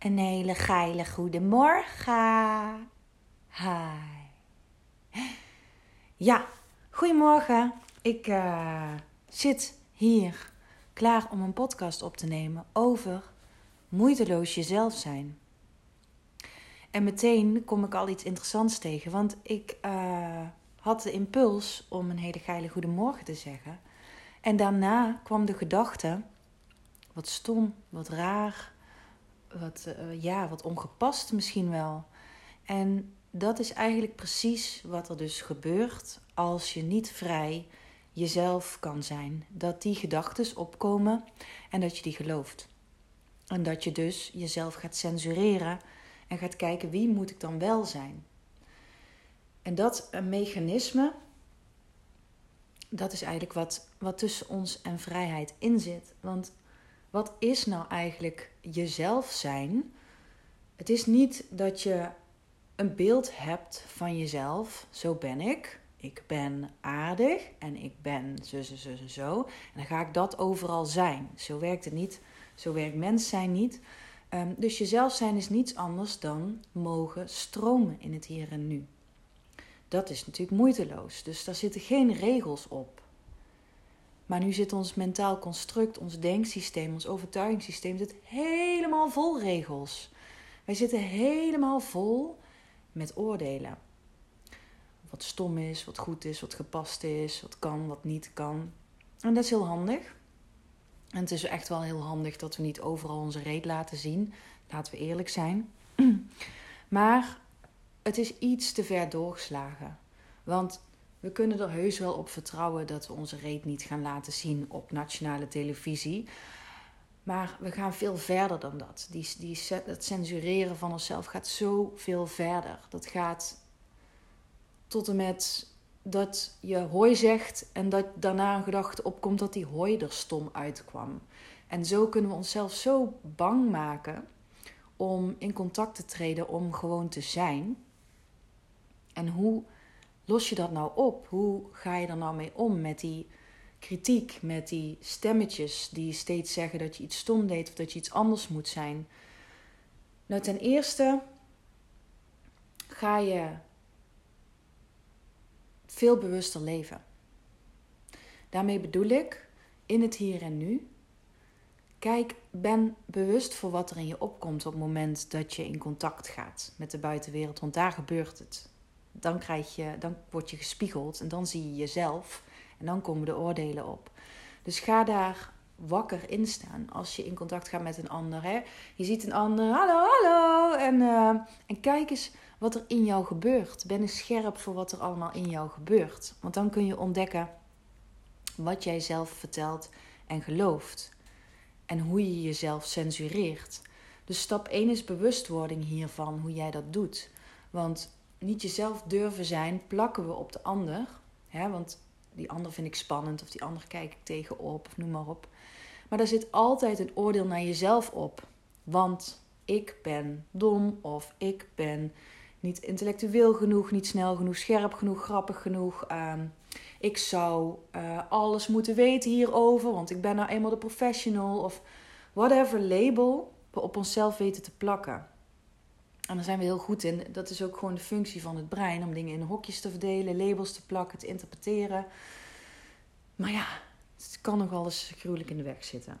Een hele geile goedemorgen. Hi. Ja, goedemorgen. Ik uh, zit hier klaar om een podcast op te nemen over moeiteloos jezelf zijn. En meteen kom ik al iets interessants tegen, want ik uh, had de impuls om een hele geile goedemorgen te zeggen. En daarna kwam de gedachte, wat stom, wat raar, wat, uh, ja, wat ongepast misschien wel. En dat is eigenlijk precies wat er dus gebeurt als je niet vrij jezelf kan zijn. Dat die gedachten opkomen en dat je die gelooft. En dat je dus jezelf gaat censureren en gaat kijken wie moet ik dan wel zijn. En dat een mechanisme, dat is eigenlijk wat, wat tussen ons en vrijheid in zit. Want wat is nou eigenlijk jezelf zijn? Het is niet dat je een beeld hebt van jezelf, zo ben ik. Ik ben aardig en ik ben zo, zo, zo, zo. En dan ga ik dat overal zijn. Zo werkt het niet. Zo werkt mens zijn niet. Um, dus jezelf zijn is niets anders dan mogen stromen in het hier en nu. Dat is natuurlijk moeiteloos. Dus daar zitten geen regels op. Maar nu zit ons mentaal construct, ons denksysteem, ons overtuigingssysteem zit helemaal vol regels. Wij zitten helemaal vol met oordelen. Wat stom is, wat goed is, wat gepast is, wat kan, wat niet kan. En dat is heel handig. En het is echt wel heel handig dat we niet overal onze reet laten zien. Laten we eerlijk zijn. Maar het is iets te ver doorgeslagen. Want we kunnen er heus wel op vertrouwen dat we onze reet niet gaan laten zien op nationale televisie. Maar we gaan veel verder dan dat. Die, die, het censureren van onszelf gaat zoveel verder. Dat gaat tot en met dat je hooi zegt en dat daarna een gedachte opkomt dat die hooi er stom uitkwam. En zo kunnen we onszelf zo bang maken om in contact te treden, om gewoon te zijn. En hoe los je dat nou op? Hoe ga je er nou mee om met die kritiek, met die stemmetjes die steeds zeggen dat je iets stom deed of dat je iets anders moet zijn? Nou, ten eerste ga je veel bewuster leven. Daarmee bedoel ik in het hier en nu. Kijk, ben bewust voor wat er in je opkomt op het moment dat je in contact gaat met de buitenwereld, want daar gebeurt het dan, krijg je, dan word je gespiegeld en dan zie je jezelf en dan komen de oordelen op. Dus ga daar wakker in staan als je in contact gaat met een ander. Hè? Je ziet een ander, hallo, hallo. En, uh, en kijk eens wat er in jou gebeurt. Ben eens scherp voor wat er allemaal in jou gebeurt. Want dan kun je ontdekken wat jij zelf vertelt en gelooft. En hoe je jezelf censureert. Dus stap 1 is bewustwording hiervan, hoe jij dat doet. Want niet jezelf durven zijn, plakken we op de ander. Hè? Want die ander vind ik spannend, of die ander kijk ik tegenop, of noem maar op. Maar daar zit altijd een oordeel naar jezelf op. Want ik ben dom, of ik ben niet intellectueel genoeg, niet snel genoeg, scherp genoeg, grappig genoeg. Uh, ik zou uh, alles moeten weten hierover, want ik ben nou eenmaal de professional. Of whatever label we op onszelf weten te plakken. En daar zijn we heel goed in. Dat is ook gewoon de functie van het brein om dingen in hokjes te verdelen, labels te plakken, te interpreteren. Maar ja, het kan nog eens gruwelijk in de weg zitten.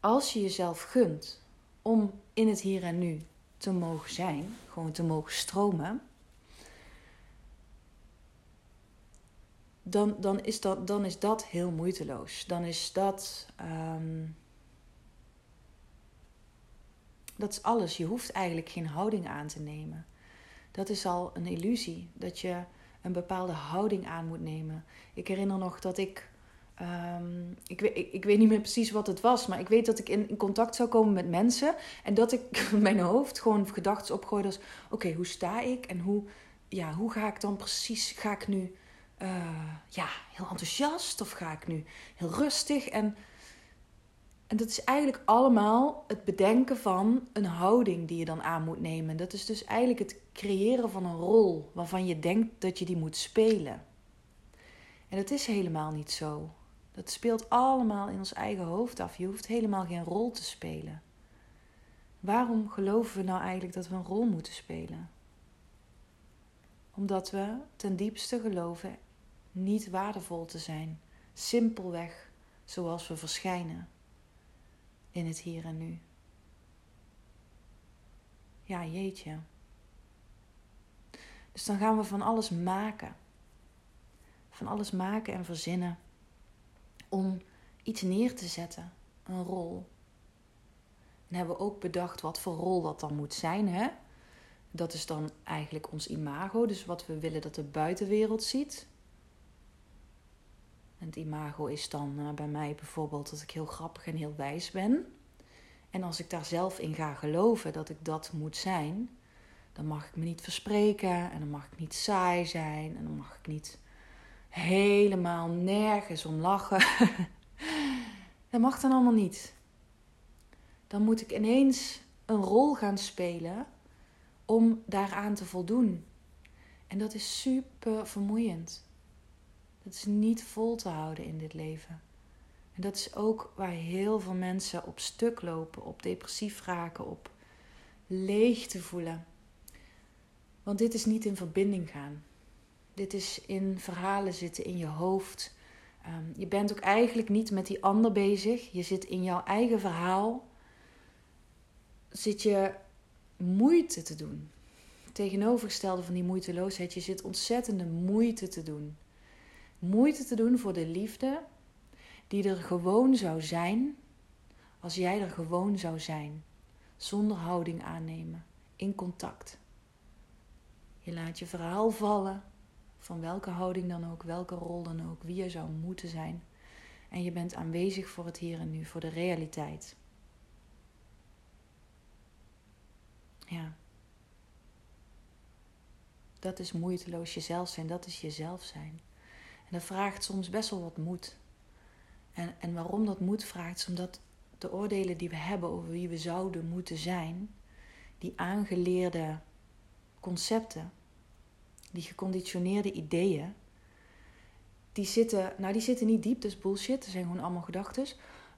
Als je jezelf gunt om in het hier en nu te mogen zijn, gewoon te mogen stromen, dan, dan, is, dat, dan is dat heel moeiteloos. Dan is dat. Um, dat is alles. Je hoeft eigenlijk geen houding aan te nemen. Dat is al een illusie, dat je een bepaalde houding aan moet nemen. Ik herinner nog dat ik. Um, ik, weet, ik, weet niet meer precies wat het was, maar ik weet dat ik in, contact zou komen met mensen. En dat ik mijn hoofd gewoon gedachten opgooide als: oké, hoe sta ik en hoe, ja, hoe ga ik dan precies? Ga ik nu uh, ja, heel enthousiast of ga ik nu heel rustig? En en dat is eigenlijk allemaal het bedenken van een houding die je dan aan moet nemen. Dat is dus eigenlijk het creëren van een rol waarvan je denkt dat je die moet spelen. En dat is helemaal niet zo. Dat speelt allemaal in ons eigen hoofd af. Je hoeft helemaal geen rol te spelen. Waarom geloven we nou eigenlijk dat we een rol moeten spelen? Omdat we ten diepste geloven niet waardevol te zijn. Simpelweg zoals we verschijnen in het hier en nu. Ja, jeetje. Dus dan gaan we van alles maken. Van alles maken en verzinnen om iets neer te zetten, een rol. En hebben we ook bedacht wat voor rol dat dan moet zijn. Hè? Dat is dan eigenlijk ons imago, dus wat we willen dat de buitenwereld ziet. En het imago is dan uh, bij mij bijvoorbeeld dat ik heel grappig en heel wijs ben. En als ik daar zelf in ga geloven dat ik dat moet zijn, dan mag ik me niet verspreken en dan mag ik niet saai zijn en dan mag ik niet helemaal nergens om lachen. dat mag dan allemaal niet. Dan moet ik ineens een rol gaan spelen om daaraan te voldoen. En dat is super vermoeiend. Dat is niet vol te houden in dit leven. En dat is ook waar heel veel mensen op stuk lopen, op depressief raken, op leeg te voelen. Want dit is niet in verbinding gaan. Dit is in verhalen zitten in je hoofd. Ehm, je bent ook eigenlijk niet met die ander bezig. Je zit in jouw eigen verhaal. Zit je moeite te doen. Tegenovergestelde van die moeiteloosheid. Je zit ontzettende moeite te doen. Moeite te doen voor de liefde die er gewoon zou zijn als jij er gewoon zou zijn. Zonder houding aannemen. In contact. Je laat je verhaal vallen. Van welke houding dan ook, welke rol dan ook, wie je zou moeten zijn. En je bent aanwezig voor het hier en nu, voor de realiteit. Ja. Dat is moeiteloos jezelf zijn, dat is jezelf zijn. En dat vraagt soms best wel wat moed. En, en waarom dat moed vraagt, omdat de oordelen die we hebben over wie we zouden moeten zijn, die aangeleerde concepten, die geconditioneerde ideeën, die zitten, nou die zitten niet diep, dus bullshit, dat zijn gewoon allemaal gedachten.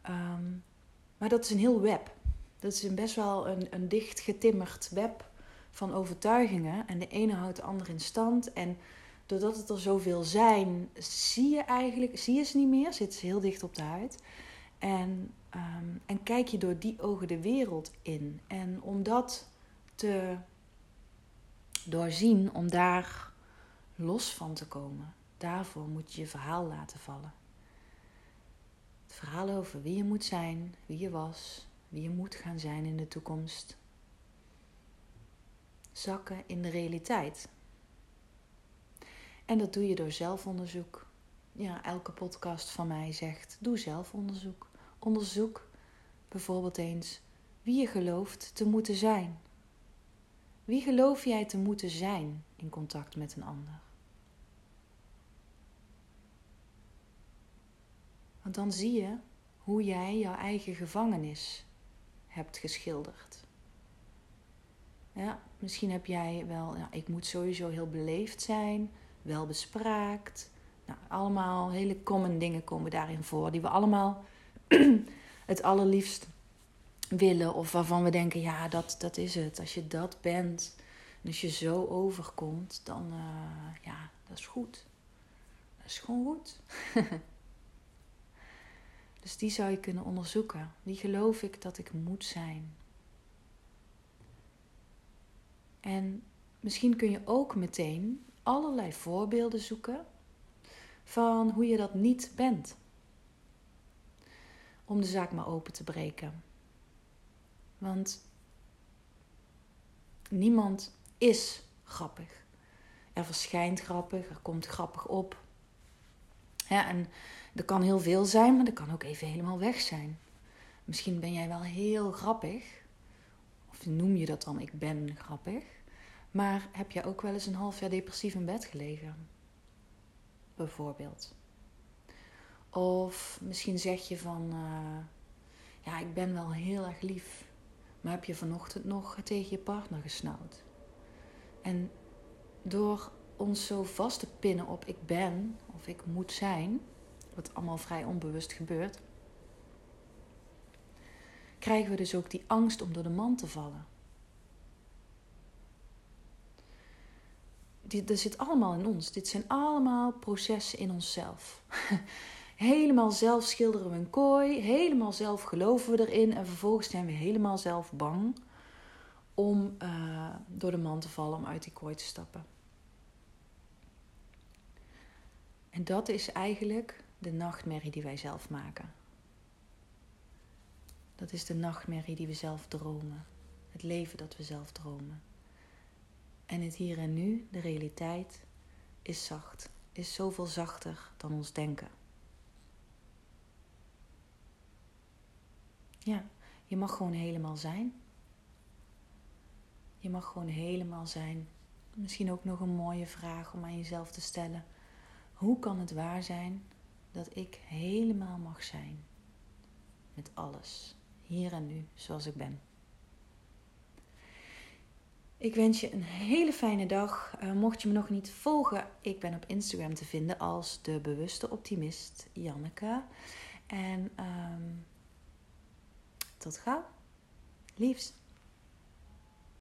Ehm, maar dat is een heel web. Dat is een best wel een, een dicht getimmerd web van overtuigingen. En de ene houdt de ander in stand. En doordat het er zoveel zijn, zie je eigenlijk, zie je ze niet meer, zitten ze heel dicht op de huid. En, ehm, en kijk je door die ogen de wereld in. En om dat te doorzien, om daar los van te komen, daarvoor moet je je verhaal laten vallen. Het verhaal over wie je moet zijn, wie je was, wie je moet gaan zijn in de toekomst. Zakken in de realiteit. En dat doe je door zelfonderzoek. Ja, elke podcast van mij zegt: doe zelfonderzoek. Onderzoek bijvoorbeeld eens wie je gelooft te moeten zijn. Wie geloof jij te moeten zijn in contact met een ander? Want dan zie je hoe jij jouw eigen gevangenis hebt geschilderd. Ja, misschien heb jij wel, ik moet sowieso heel beleefd zijn, wel bespraakt. Nou, allemaal hele common dingen komen daarin voor, die we allemaal het allerliefst willen of waarvan we denken, ja, dat, dat is het. Als je dat bent en als je zo overkomt, dan uh, ja, dat is goed. Dat is gewoon goed. dus die zou je kunnen onderzoeken. Wie geloof ik dat ik moet zijn? En misschien kun je ook meteen allerlei voorbeelden zoeken van hoe je dat niet bent. Om de zaak maar open te breken. Want niemand is grappig. Er verschijnt grappig, er komt grappig op. En er kan heel veel zijn, maar er kan ook even helemaal weg zijn. Misschien ben jij wel heel grappig. Of noem je dat dan, ik ben grappig. Maar heb jij ook wel eens een half jaar depressief in bed gelegen? Bijvoorbeeld. Of misschien zeg je van, uh, ja, ik ben wel heel erg lief. Maar heb je vanochtend nog tegen je partner gesnauwd? En door ons zo vast te pinnen op ik ben of ik moet zijn, wat allemaal vrij onbewust gebeurt, krijgen we dus ook die angst om door de man te vallen. Die, dat zit allemaal in ons. Dit zijn allemaal processen in onszelf. helemaal zelf schilderen we een kooi, helemaal zelf geloven we erin en vervolgens zijn we helemaal zelf bang om uh, door de man te vallen, om uit die kooi te stappen. En dat is eigenlijk de nachtmerrie die wij zelf maken. Dat is de nachtmerrie die we zelf dromen. Het leven dat we zelf dromen. En het hier en nu, de realiteit, is zacht. Is zoveel zachter dan ons denken. Ja, je mag gewoon helemaal zijn. Je mag gewoon helemaal zijn. Misschien ook nog een mooie vraag om aan jezelf te stellen. Hoe kan het waar zijn dat ik helemaal mag zijn? Met alles, hier en nu, zoals ik ben. Ik wens je een hele fijne dag. Uh, mocht je me nog niet volgen, ik ben op Instagram te vinden als de bewuste optimist Janneke. En um, tot gauw. Liefs.